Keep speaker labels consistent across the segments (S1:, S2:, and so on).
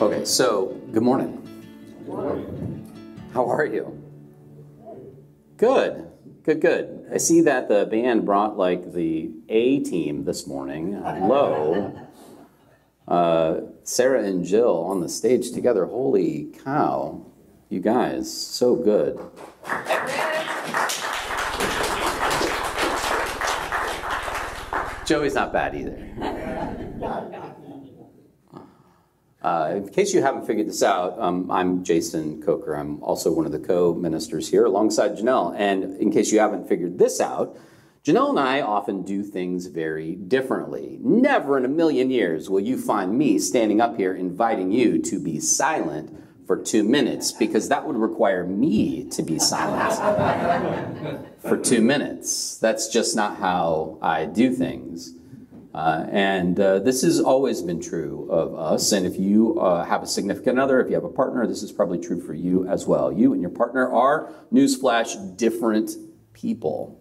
S1: Okay, so good morning. How are you? Good, good, good. I see that the band brought like the A team this morning. Hello. Uh, Sarah and Jill on the stage together. Holy cow, you guys, so good. Joey's not bad either. Uh, in case you haven't figured this out, um, I'm Jason Coker. I'm also one of the co ministers here alongside Janelle. And in case you haven't figured this out, Janelle and I often do things very differently. Never in a million years will you find me standing up here inviting you to be silent for two minutes because that would require me to be silent for two minutes. That's just not how I do things. Uh, and uh, this has always been true of us. And if you uh, have a significant other, if you have a partner, this is probably true for you as well. You and your partner are, newsflash, different people.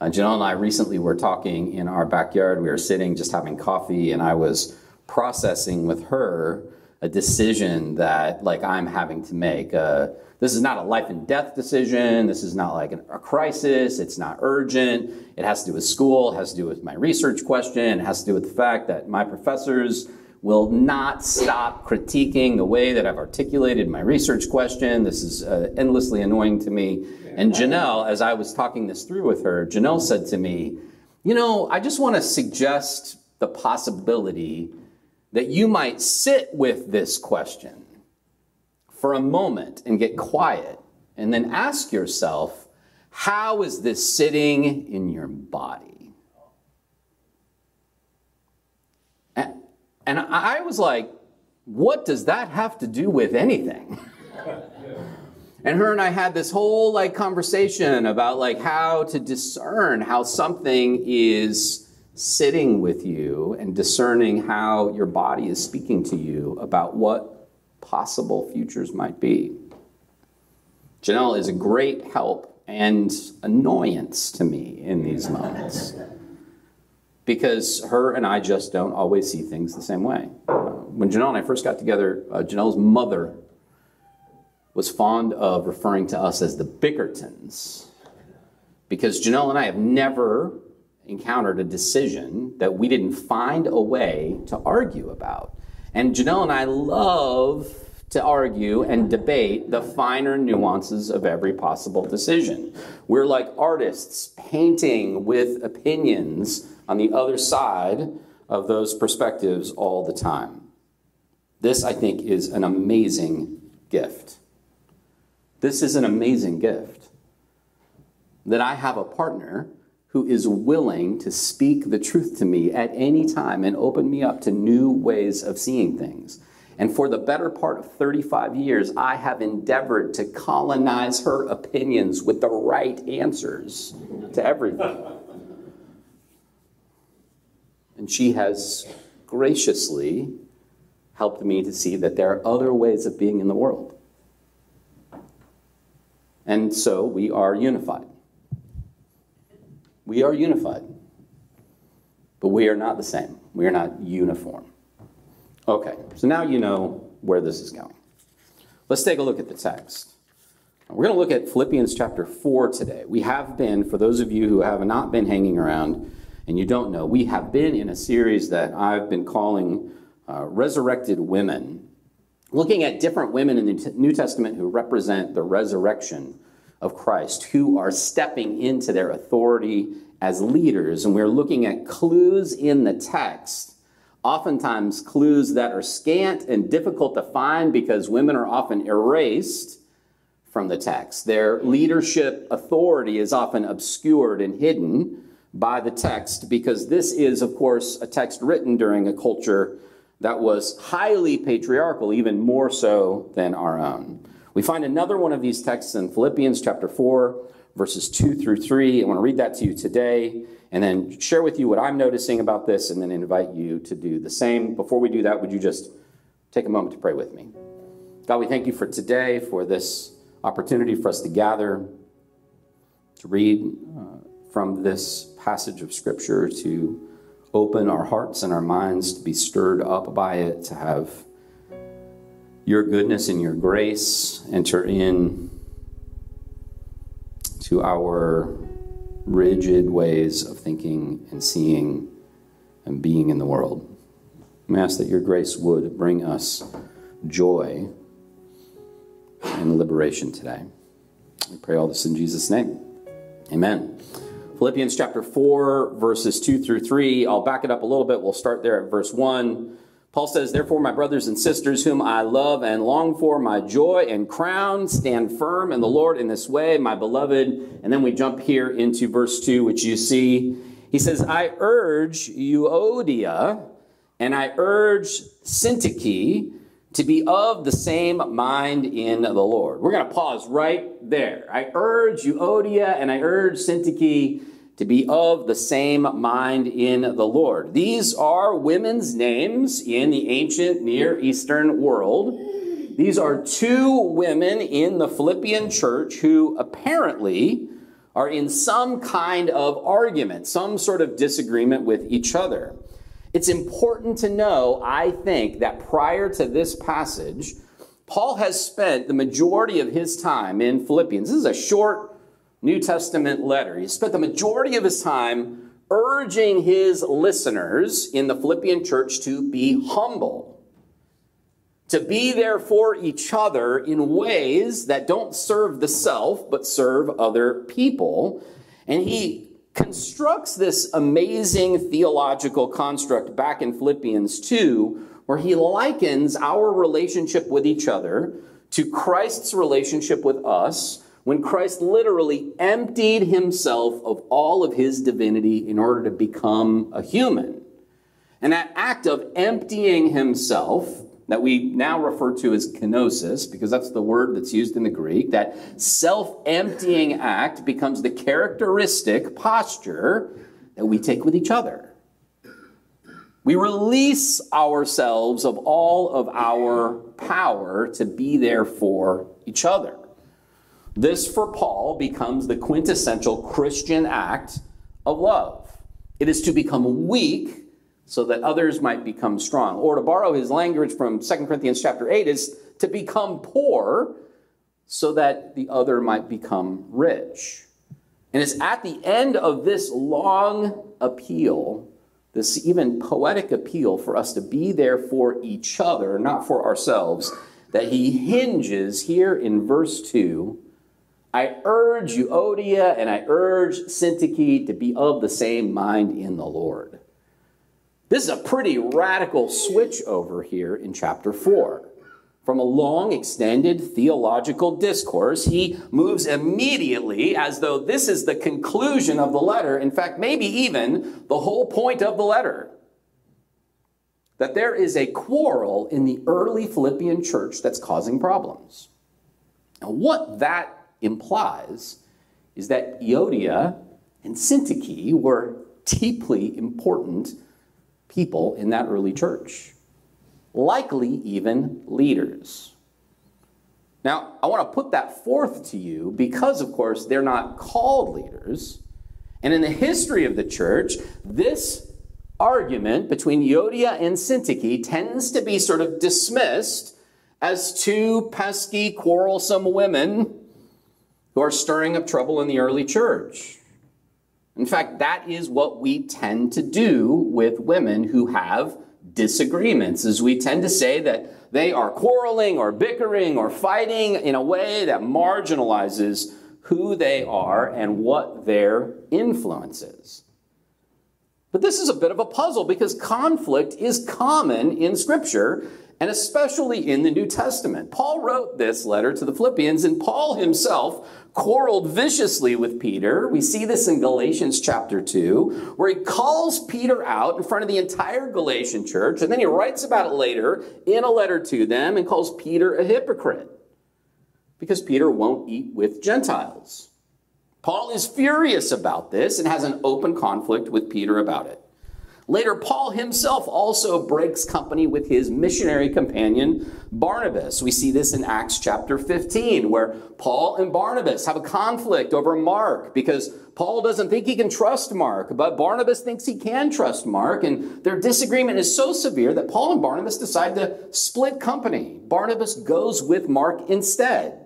S1: Uh, Janelle and I recently were talking in our backyard. We were sitting just having coffee, and I was processing with her a decision that, like, I'm having to make. Uh, this is not a life and death decision. This is not like a crisis. It's not urgent. It has to do with school, it has to do with my research question, it has to do with the fact that my professors will not stop critiquing the way that I've articulated my research question. This is uh, endlessly annoying to me. And Janelle, as I was talking this through with her, Janelle said to me, You know, I just want to suggest the possibility that you might sit with this question for a moment and get quiet and then ask yourself, how is this sitting in your body? And, and I was like, what does that have to do with anything? and her and I had this whole like conversation about like how to discern how something is sitting with you and discerning how your body is speaking to you about what possible futures might be. Janelle is a great help and annoyance to me in these moments because her and I just don't always see things the same way. when Janelle and I first got together, uh, Janelle's mother was fond of referring to us as the Bickertons because Janelle and I have never encountered a decision that we didn't find a way to argue about. And Janelle and I love to argue and debate the finer nuances of every possible decision. We're like artists painting with opinions on the other side of those perspectives all the time. This, I think, is an amazing gift. This is an amazing gift that I have a partner who is willing to speak the truth to me at any time and open me up to new ways of seeing things. And for the better part of 35 years, I have endeavored to colonize her opinions with the right answers to everything. And she has graciously helped me to see that there are other ways of being in the world. And so we are unified. We are unified, but we are not the same. We are not uniform. Okay, so now you know where this is going. Let's take a look at the text. We're going to look at Philippians chapter 4 today. We have been, for those of you who have not been hanging around and you don't know, we have been in a series that I've been calling uh, Resurrected Women, looking at different women in the New Testament who represent the resurrection of Christ who are stepping into their authority as leaders. And we're looking at clues in the text, oftentimes clues that are scant and difficult to find because women are often erased from the text. Their leadership authority is often obscured and hidden by the text because this is, of course, a text written during a culture that was highly patriarchal, even more so than our own. We find another one of these texts in Philippians chapter 4, verses 2 through 3. I want to read that to you today and then share with you what I'm noticing about this and then invite you to do the same. Before we do that, would you just take a moment to pray with me? God, we thank you for today, for this opportunity for us to gather, to read uh, from this passage of Scripture, to open our hearts and our minds, to be stirred up by it, to have your goodness and your grace enter in to our rigid ways of thinking and seeing and being in the world. I ask that your grace would bring us joy and liberation today. We pray all this in Jesus' name. Amen. Philippians chapter 4, verses 2 through 3. I'll back it up a little bit. We'll start there at verse 1. Paul says, Therefore, my brothers and sisters, whom I love and long for, my joy and crown, stand firm in the Lord in this way, my beloved. And then we jump here into verse 2, which you see. He says, I urge Euodia and I urge Syntyche to be of the same mind in the Lord. We're going to pause right there. I urge Euodia and I urge Syntyche to be of the same mind in the Lord. These are women's names in the ancient Near Eastern world. These are two women in the Philippian church who apparently are in some kind of argument, some sort of disagreement with each other. It's important to know, I think, that prior to this passage, Paul has spent the majority of his time in Philippians. This is a short New Testament letter. He spent the majority of his time urging his listeners in the Philippian church to be humble, to be there for each other in ways that don't serve the self, but serve other people. And he constructs this amazing theological construct back in Philippians 2, where he likens our relationship with each other to Christ's relationship with us when Christ literally emptied himself of all of his divinity in order to become a human. And that act of emptying himself, that we now refer to as kenosis, because that's the word that's used in the Greek, that self emptying act becomes the characteristic posture that we take with each other. We release ourselves of all of our power to be there for each other. This, for Paul, becomes the quintessential Christian act of love. It is to become weak so that others might become strong. Or to borrow his language from 2 Corinthians chapter 8 is to become poor so that the other might become rich. And it's at the end of this long appeal, this even poetic appeal for us to be there for each other, not for ourselves, that he hinges here in verse 2 I urge Euodia and I urge Syntyche to be of the same mind in the Lord. This is a pretty radical switch over here in chapter 4. From a long, extended theological discourse, he moves immediately as though this is the conclusion of the letter. In fact, maybe even the whole point of the letter. That there is a quarrel in the early Philippian church that's causing problems. Now, what that implies is that Euodia and Syntyche were deeply important people in that early church, likely even leaders. Now, I want to put that forth to you because, of course, they're not called leaders. And in the history of the church, this argument between Euodia and Syntyche tends to be sort of dismissed as two pesky, quarrelsome women who are stirring up trouble in the early church. In fact, that is what we tend to do with women who have disagreements, is we tend to say that they are quarreling or bickering or fighting in a way that marginalizes who they are and what their influence is. But this is a bit of a puzzle because conflict is common in Scripture and especially in the New Testament. Paul wrote this letter to the Philippians, and Paul himself quarreled viciously with Peter. We see this in Galatians chapter 2, where he calls Peter out in front of the entire Galatian church, and then he writes about it later in a letter to them and calls Peter a hypocrite because Peter won't eat with Gentiles. Paul is furious about this and has an open conflict with Peter about it. Later, Paul himself also breaks company with his missionary companion, Barnabas. We see this in Acts chapter 15, where Paul and Barnabas have a conflict over Mark because Paul doesn't think he can trust Mark, but Barnabas thinks he can trust Mark. And their disagreement is so severe that Paul and Barnabas decide to split company. Barnabas goes with Mark instead.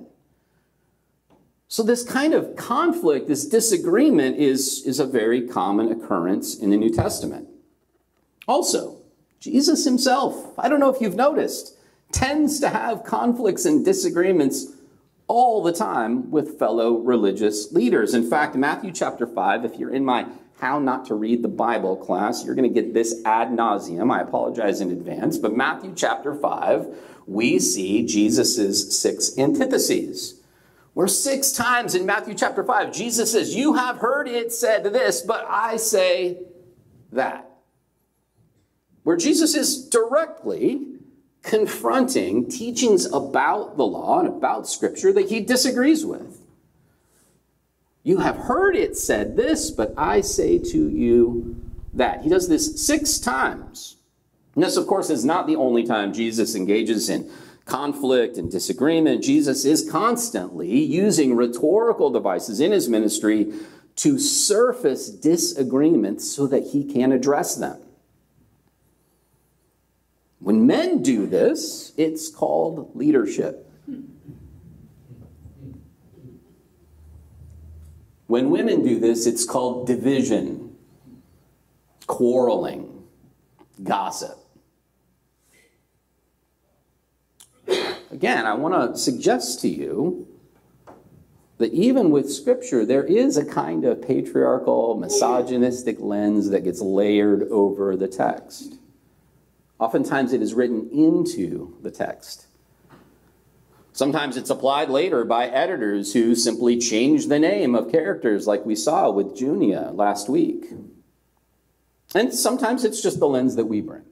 S1: So, this kind of conflict, this disagreement, is, is a very common occurrence in the New Testament. Also, Jesus himself, I don't know if you've noticed, tends to have conflicts and disagreements all the time with fellow religious leaders. In fact, Matthew chapter 5, if you're in my How Not to Read the Bible class, you're going to get this ad nauseum. I apologize in advance, but Matthew chapter 5, we see Jesus' six antitheses. Where six times in Matthew chapter 5, Jesus says, You have heard it said this, but I say that where Jesus is directly confronting teachings about the law and about Scripture that he disagrees with. You have heard it said this, but I say to you that. He does this six times. And this, of course, is not the only time Jesus engages in conflict and disagreement. Jesus is constantly using rhetorical devices in his ministry to surface disagreements so that he can address them. When men do this, it's called leadership. When women do this, it's called division, quarreling, gossip. Again, I want to suggest to you that even with Scripture, there is a kind of patriarchal, misogynistic lens that gets layered over the text. Oftentimes it is written into the text. Sometimes it's applied later by editors who simply change the name of characters, like we saw with Junia last week. And sometimes it's just the lens that we bring.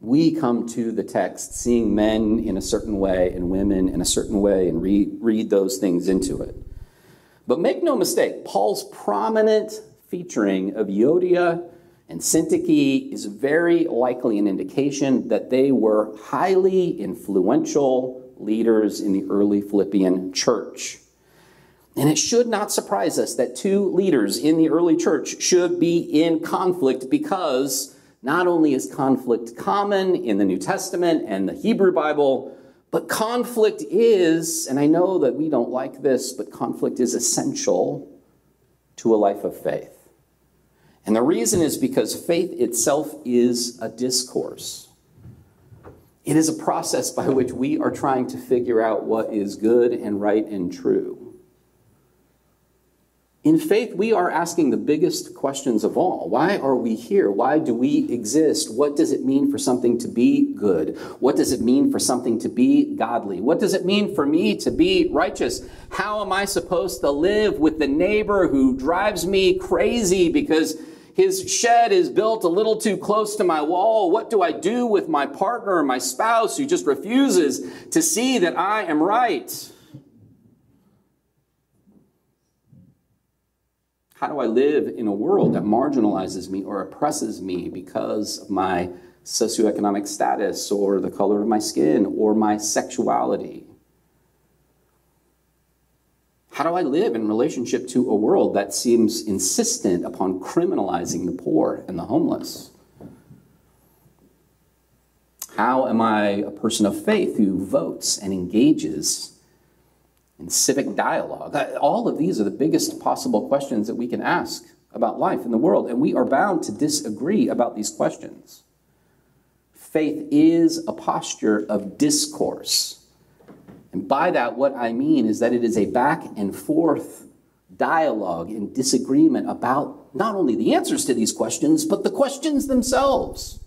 S1: We come to the text seeing men in a certain way and women in a certain way and read, read those things into it. But make no mistake, Paul's prominent featuring of Euodia and Syntyche is very likely an indication that they were highly influential leaders in the early Philippian church. And it should not surprise us that two leaders in the early church should be in conflict because not only is conflict common in the New Testament and the Hebrew Bible, but conflict is, and I know that we don't like this, but conflict is essential to a life of faith. And the reason is because faith itself is a discourse. It is a process by which we are trying to figure out what is good and right and true. In faith, we are asking the biggest questions of all. Why are we here? Why do we exist? What does it mean for something to be good? What does it mean for something to be godly? What does it mean for me to be righteous? How am I supposed to live with the neighbor who drives me crazy because his shed is built a little too close to my wall. What do I do with my partner or my spouse who just refuses to see that I am right? How do I live in a world that marginalizes me or oppresses me because of my socioeconomic status or the color of my skin or my sexuality? How do I live in relationship to a world that seems insistent upon criminalizing the poor and the homeless? How am I a person of faith who votes and engages in civic dialogue? All of these are the biggest possible questions that we can ask about life in the world, and we are bound to disagree about these questions. Faith is a posture of discourse and by that, what I mean is that it is a back and forth dialogue and disagreement about not only the answers to these questions, but the questions themselves.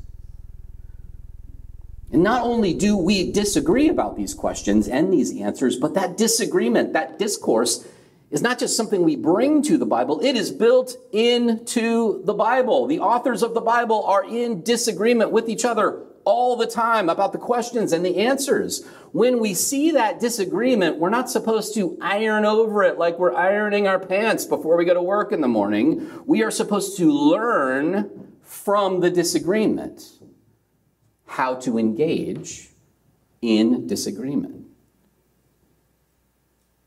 S1: And not only do we disagree about these questions and these answers, but that disagreement, that discourse, is not just something we bring to the Bible, it is built into the Bible. The authors of the Bible are in disagreement with each other all the time about the questions and the answers. When we see that disagreement, we're not supposed to iron over it like we're ironing our pants before we go to work in the morning. We are supposed to learn from the disagreement how to engage in disagreement.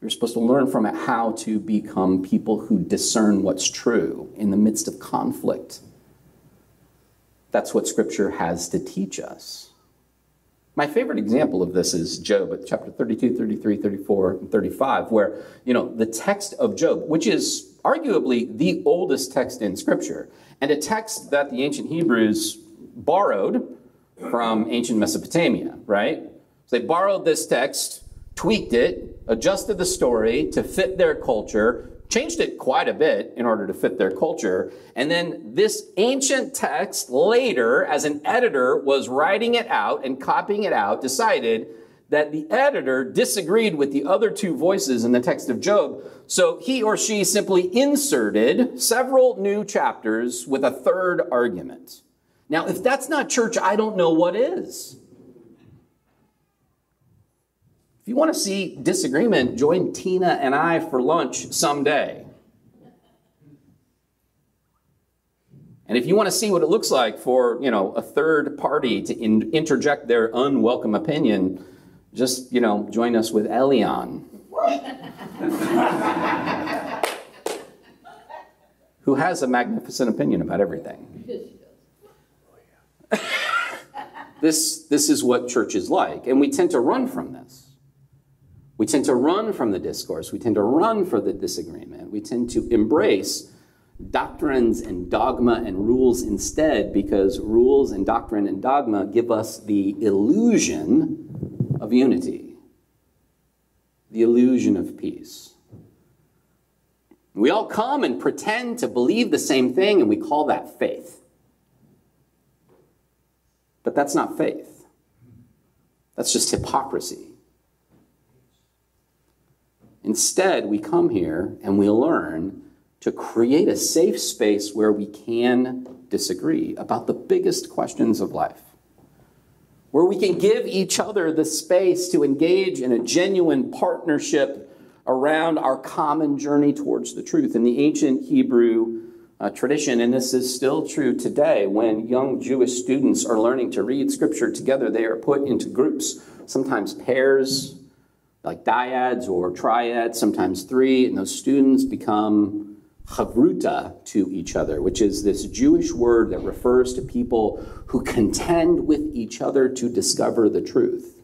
S1: You're supposed to learn from it how to become people who discern what's true in the midst of conflict. That's what Scripture has to teach us. My favorite example of this is Job, chapter 32, 33, 34, and 35, where, you know, the text of Job, which is arguably the oldest text in Scripture, and a text that the ancient Hebrews borrowed from ancient Mesopotamia, right? So they borrowed this text, tweaked it, adjusted the story to fit their culture, changed it quite a bit in order to fit their culture. And then this ancient text later, as an editor was writing it out and copying it out, decided that the editor disagreed with the other two voices in the text of Job. So he or she simply inserted several new chapters with a third argument. Now, if that's not church, I don't know what is. If you want to see disagreement, join Tina and I for lunch someday. And if you want to see what it looks like for, you know, a third party to in- interject their unwelcome opinion, just, you know, join us with Elion. who has a magnificent opinion about everything. This, this is what church is like, and we tend to run from this. We tend to run from the discourse. We tend to run for the disagreement. We tend to embrace doctrines and dogma and rules instead because rules and doctrine and dogma give us the illusion of unity, the illusion of peace. We all come and pretend to believe the same thing, and we call that faith. But that's not faith, that's just hypocrisy. Instead, we come here and we learn to create a safe space where we can disagree about the biggest questions of life, where we can give each other the space to engage in a genuine partnership around our common journey towards the truth. In the ancient Hebrew uh, tradition, and this is still true today, when young Jewish students are learning to read scripture together, they are put into groups, sometimes pairs, like dyads or triads, sometimes three, and those students become chavruta to each other, which is this Jewish word that refers to people who contend with each other to discover the truth.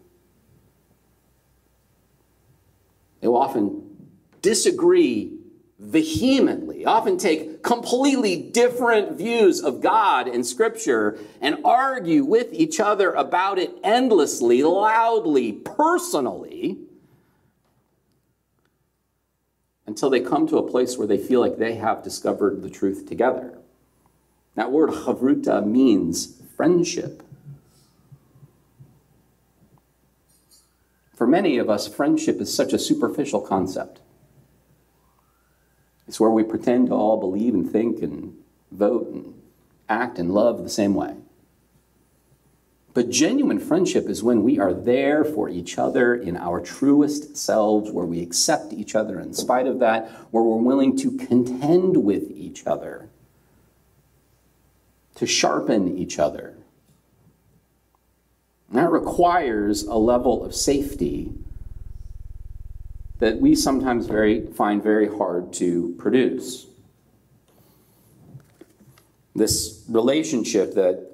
S1: They will often disagree vehemently, often take completely different views of God and Scripture and argue with each other about it endlessly, loudly, personally until they come to a place where they feel like they have discovered the truth together. That word chavruta means friendship. For many of us, friendship is such a superficial concept. It's where we pretend to all believe and think and vote and act and love the same way. But genuine friendship is when we are there for each other in our truest selves, where we accept each other in spite of that, where we're willing to contend with each other, to sharpen each other. And that requires a level of safety that we sometimes very, find very hard to produce. This relationship that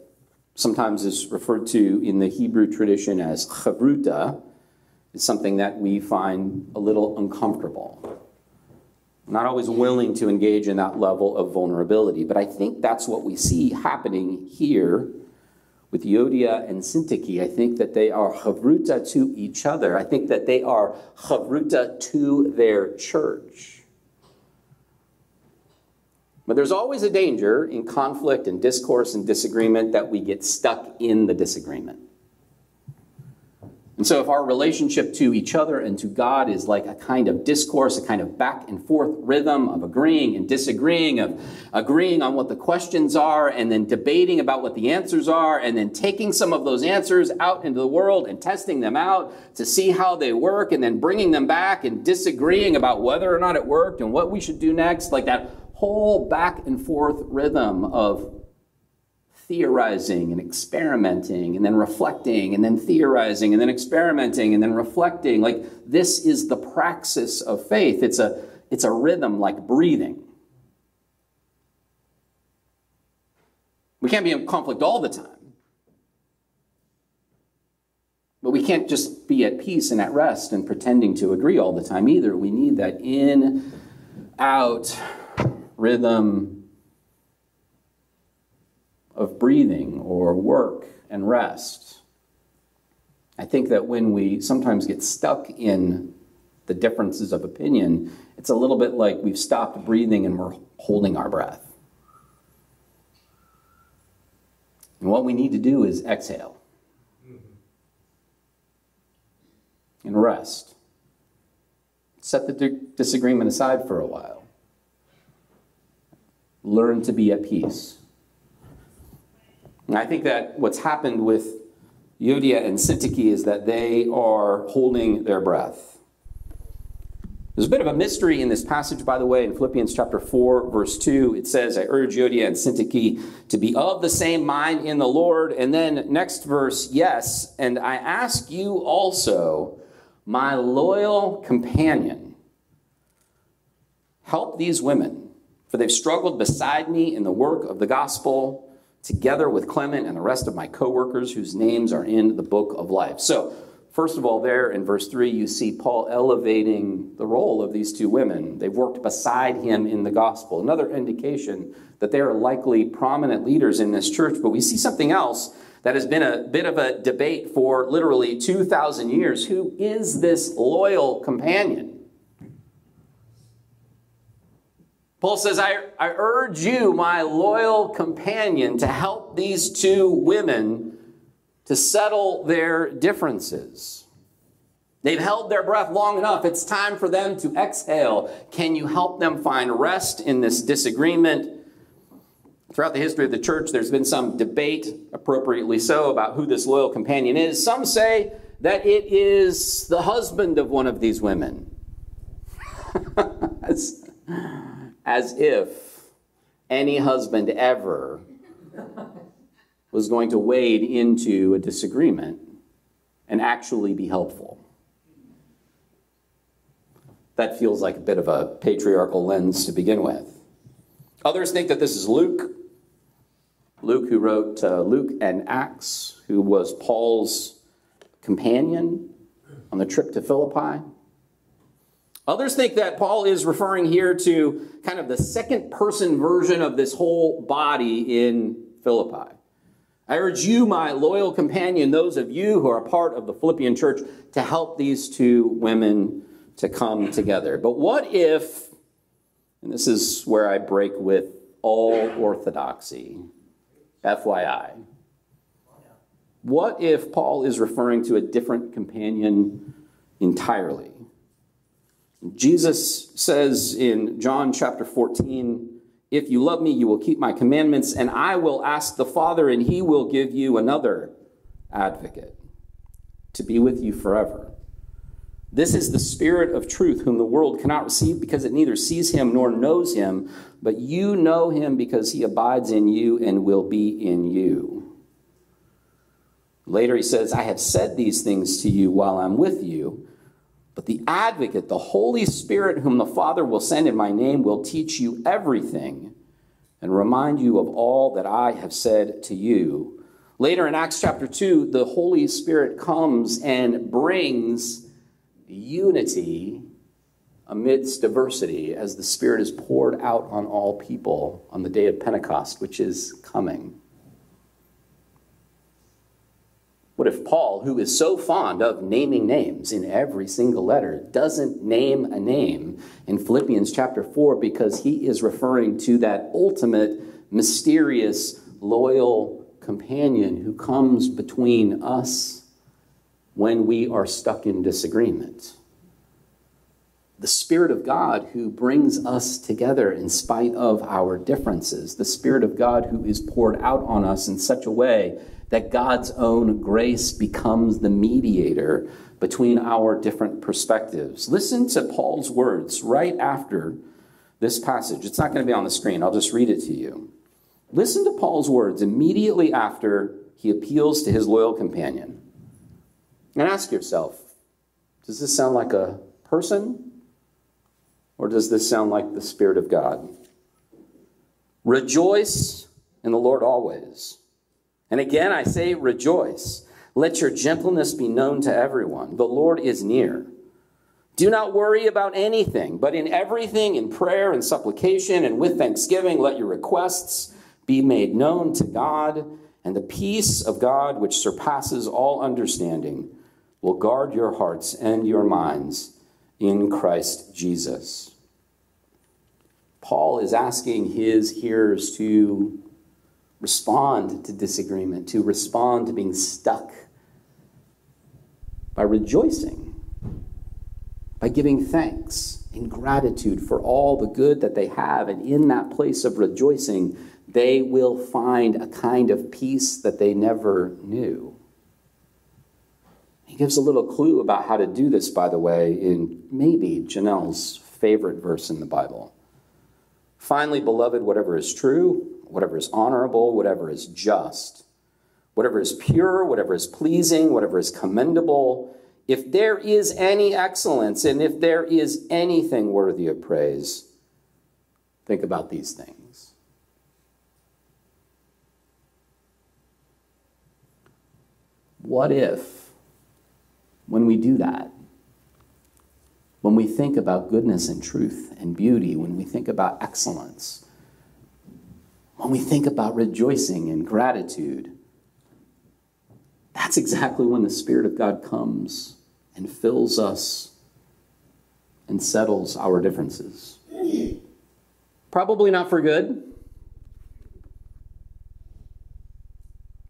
S1: sometimes is referred to in the Hebrew tradition as chavruta, is something that we find a little uncomfortable. Not always willing to engage in that level of vulnerability, but I think that's what we see happening here with Euodia and Syntyche. I think that they are chavruta to each other. I think that they are chavruta to their church. But there's always a danger in conflict and discourse and disagreement that we get stuck in the disagreement. And so, if our relationship to each other and to God is like a kind of discourse, a kind of back and forth rhythm of agreeing and disagreeing, of agreeing on what the questions are, and then debating about what the answers are, and then taking some of those answers out into the world and testing them out to see how they work, and then bringing them back and disagreeing about whether or not it worked and what we should do next, like that whole back and forth rhythm of theorizing and experimenting and then reflecting and then theorizing and then experimenting and then reflecting. Like this is the praxis of faith. It's a, it's a rhythm like breathing. We can't be in conflict all the time. But we can't just be at peace and at rest and pretending to agree all the time either. We need that in, out rhythm of breathing or work and rest. I think that when we sometimes get stuck in the differences of opinion, it's a little bit like we've stopped breathing and we're holding our breath. And what we need to do is exhale and rest. Set the disagreement aside for a while. Learn to be at peace. And I think that what's happened with Euodia and Syntyche is that they are holding their breath. There's a bit of a mystery in this passage, by the way, in Philippians chapter 4, verse 2. It says, I urge Euodia and Syntyche to be of the same mind in the Lord. And then next verse, yes, and I ask you also, my loyal companion, help these women, for they've struggled beside me in the work of the gospel, together with Clement and the rest of my co-workers whose names are in the book of life. So First of all, there in verse 3, you see Paul elevating the role of these two women. They've worked beside him in the gospel. Another indication that they are likely prominent leaders in this church. But we see something else that has been a bit of a debate for literally 2,000 years. Who is this loyal companion? Paul says, I, I urge you, my loyal companion, to help these two women to settle their differences. They've held their breath long enough. It's time for them to exhale. Can you help them find rest in this disagreement? Throughout the history of the church, there's been some debate, appropriately so, about who this loyal companion is. Some say that it is the husband of one of these women. as, if any husband ever was going to wade into a disagreement and actually be helpful. That feels like a bit of a patriarchal lens to begin with. Others think that this is Luke. Luke, who wrote uh, Luke and Acts, who was Paul's companion on the trip to Philippi. Others think that Paul is referring here to kind of the second person version of this whole body in Philippi. I urge you, my loyal companion, those of you who are a part of the Philippian church, to help these two women to come together. But what if, and this is where I break with all orthodoxy, FYI, what if Paul is referring to a different companion entirely? Jesus says in John chapter 14, if you love me, you will keep my commandments, and I will ask the Father, and he will give you another advocate to be with you forever. This is the Spirit of truth, whom the world cannot receive because it neither sees him nor knows him, but you know him because he abides in you and will be in you. Later he says, I have said these things to you while I'm with you but the advocate, the Holy Spirit, whom the Father will send in my name, will teach you everything and remind you of all that I have said to you. Later in Acts chapter 2, the Holy Spirit comes and brings unity amidst diversity as the Spirit is poured out on all people on the day of Pentecost, which is coming. What if Paul, who is so fond of naming names in every single letter, doesn't name a name in Philippians chapter 4 because he is referring to that ultimate, mysterious, loyal companion who comes between us when we are stuck in disagreement? The Spirit of God who brings us together in spite of our differences, the Spirit of God who is poured out on us in such a way that God's own grace becomes the mediator between our different perspectives. Listen to Paul's words right after this passage. It's not going to be on the screen, I'll just read it to you. Listen to Paul's words immediately after he appeals to his loyal companion. And ask yourself does this sound like a person? Or does this sound like the Spirit of God? Rejoice in the Lord always. And again, I say rejoice. Let your gentleness be known to everyone. The Lord is near. Do not worry about anything, but in everything, in prayer and supplication and with thanksgiving, let your requests be made known to God, and the peace of God, which surpasses all understanding, will guard your hearts and your minds in Christ Jesus. Paul is asking his hearers to respond to disagreement, to respond to being stuck by rejoicing, by giving thanks in gratitude for all the good that they have. And in that place of rejoicing, they will find a kind of peace that they never knew. He gives a little clue about how to do this, by the way, in maybe Janelle's favorite verse in the Bible. Finally, beloved, whatever is true, whatever is honorable, whatever is just, whatever is pure, whatever is pleasing, whatever is commendable, if there is any excellence and if there is anything worthy of praise, think about these things. What if, when we do that, when we think about goodness and truth and beauty, when we think about excellence, when we think about rejoicing and gratitude, that's exactly when the Spirit of God comes and fills us and settles our differences. Probably not for good,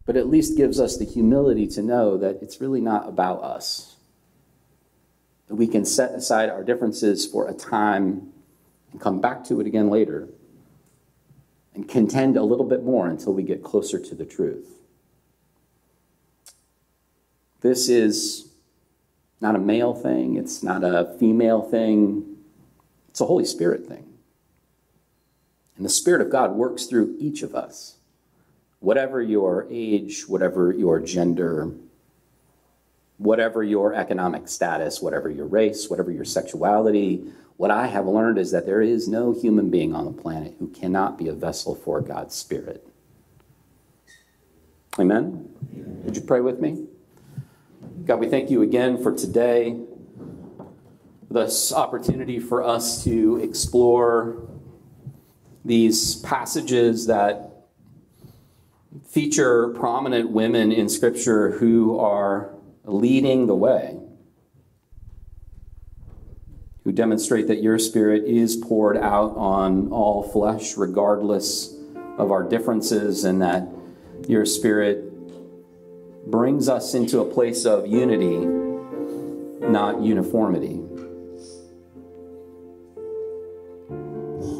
S1: but at least gives us the humility to know that it's really not about us that we can set aside our differences for a time and come back to it again later and contend a little bit more until we get closer to the truth. This is not a male thing, it's not a female thing, it's a Holy Spirit thing. And the Spirit of God works through each of us, whatever your age, whatever your gender, whatever your economic status, whatever your race, whatever your sexuality, what I have learned is that there is no human being on the planet who cannot be a vessel for God's Spirit. Amen? Would you pray with me? God, we thank you again for today, this opportunity for us to explore these passages that feature prominent women in Scripture who are leading the way, who demonstrate that your Spirit is poured out on all flesh, regardless of our differences, and that your Spirit brings us into a place of unity, not uniformity.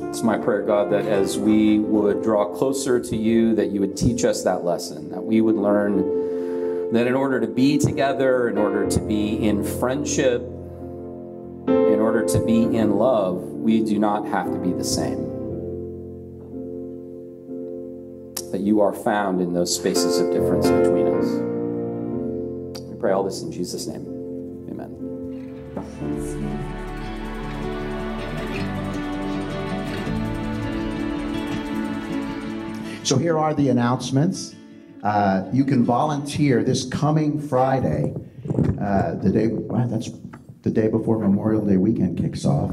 S1: It's my prayer, God, that as we would draw closer to you, that you would teach us that lesson, that we would learn that in order to be together, in order to be in friendship, order to be in love, we do not have to be the same. That you are found in those spaces of difference between us. We pray all this in Jesus' name. Amen.
S2: So here are the announcements. Uh, you can volunteer this coming Friday, uh, the day wow, that's the day before Memorial Day weekend kicks off,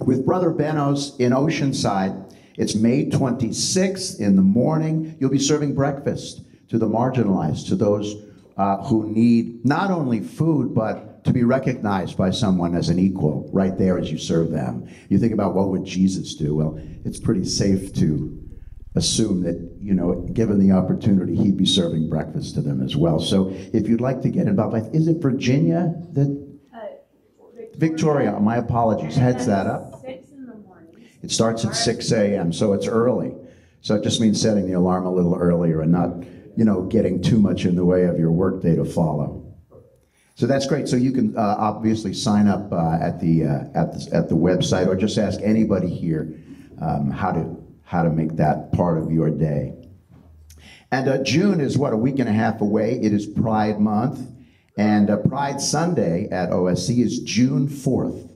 S2: with Brother Benno's in Oceanside. It's May 26th in the morning. You'll be serving breakfast to the marginalized, to those uh, who need not only food but to be recognized by someone as an equal right there as you serve them. You think about what would Jesus do? Well, it's pretty safe to assume that, you know, given the opportunity, he'd be serving breakfast to them as well. So if you'd like to get involved, is it Virginia that? Victoria. My apologies, heads that up. It starts at 6 a.m., so it's early. So it just means setting the alarm a little earlier and not, you know, getting too much in the way of your workday to follow. So that's great. So you can uh, obviously sign up uh, at the uh, at the at the website, or just ask anybody here um, how to how to make that part of your day. And uh, June is what, a week and a half away. It is Pride Month. And uh, Pride Sunday at OSC is June 4th.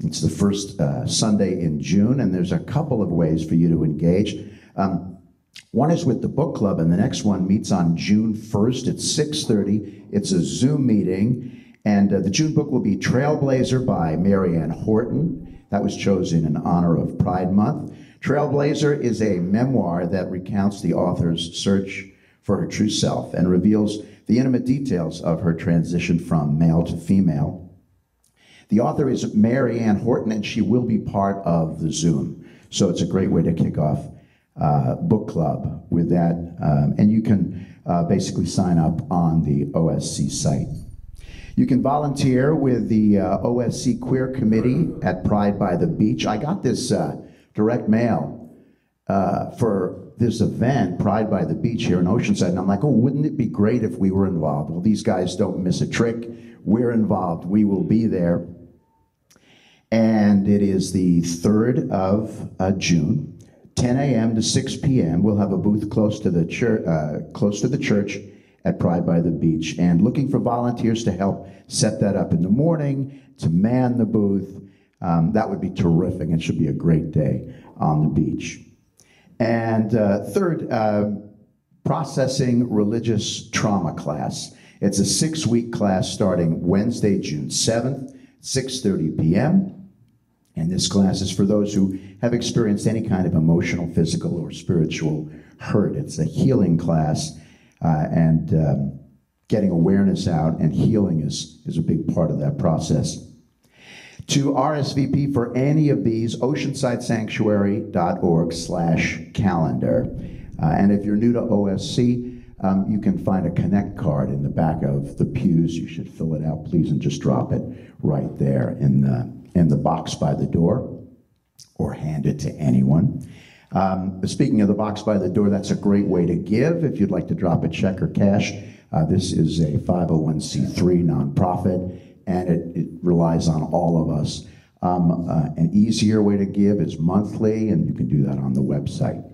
S2: It's the first uh, Sunday in June, and there's a couple of ways for you to engage. Um, one is with the book club, and the next one meets on June 1st at 6:30. It's a Zoom meeting, and uh, the June book will be Trailblazer by Marianne Horton. That was chosen in honor of Pride Month. Trailblazer is a memoir that recounts the author's search for her true self and reveals the intimate details of her transition from male to female. The author is Mary Ann Horton, and she will be part of the Zoom. So it's a great way to kick off uh, book club with that. Um, and you can uh, basically sign up on the OSC site. You can volunteer with the uh, OSC Queer Committee at Pride by the Beach. I got this uh, direct mail uh, for this event, Pride by the Beach here in Oceanside, and I'm like, oh, wouldn't it be great if we were involved? Well, these guys don't miss a trick. We're involved. We will be there. And it is the 3rd of uh, June, 10 a.m. to 6 p.m. We'll have a booth close to the church, uh, close to the church at Pride by the Beach, and looking for volunteers to help set that up in the morning, to man the booth. Um, that would be terrific. It should be a great day on the beach. And uh, third, uh, processing religious trauma class. It's a six-week class starting Wednesday, June 7th, 6:30 p.m. And this class is for those who have experienced any kind of emotional, physical, or spiritual hurt. It's a healing class, uh, and um, getting awareness out and healing is, is a big part of that process. To RSVP for any of these, oceansidesanctuary.org slash calendar. Uh, and if you're new to OSC, um, you can find a connect card in the back of the pews. You should fill it out, please, and just drop it right there in the, in the box by the door or hand it to anyone. Um, speaking of the box by the door, that's a great way to give if you'd like to drop a check or cash. Uh, this is a 501c3 nonprofit, and it, it relies on all of us. Um, uh, an easier way to give is monthly, and you can do that on the website.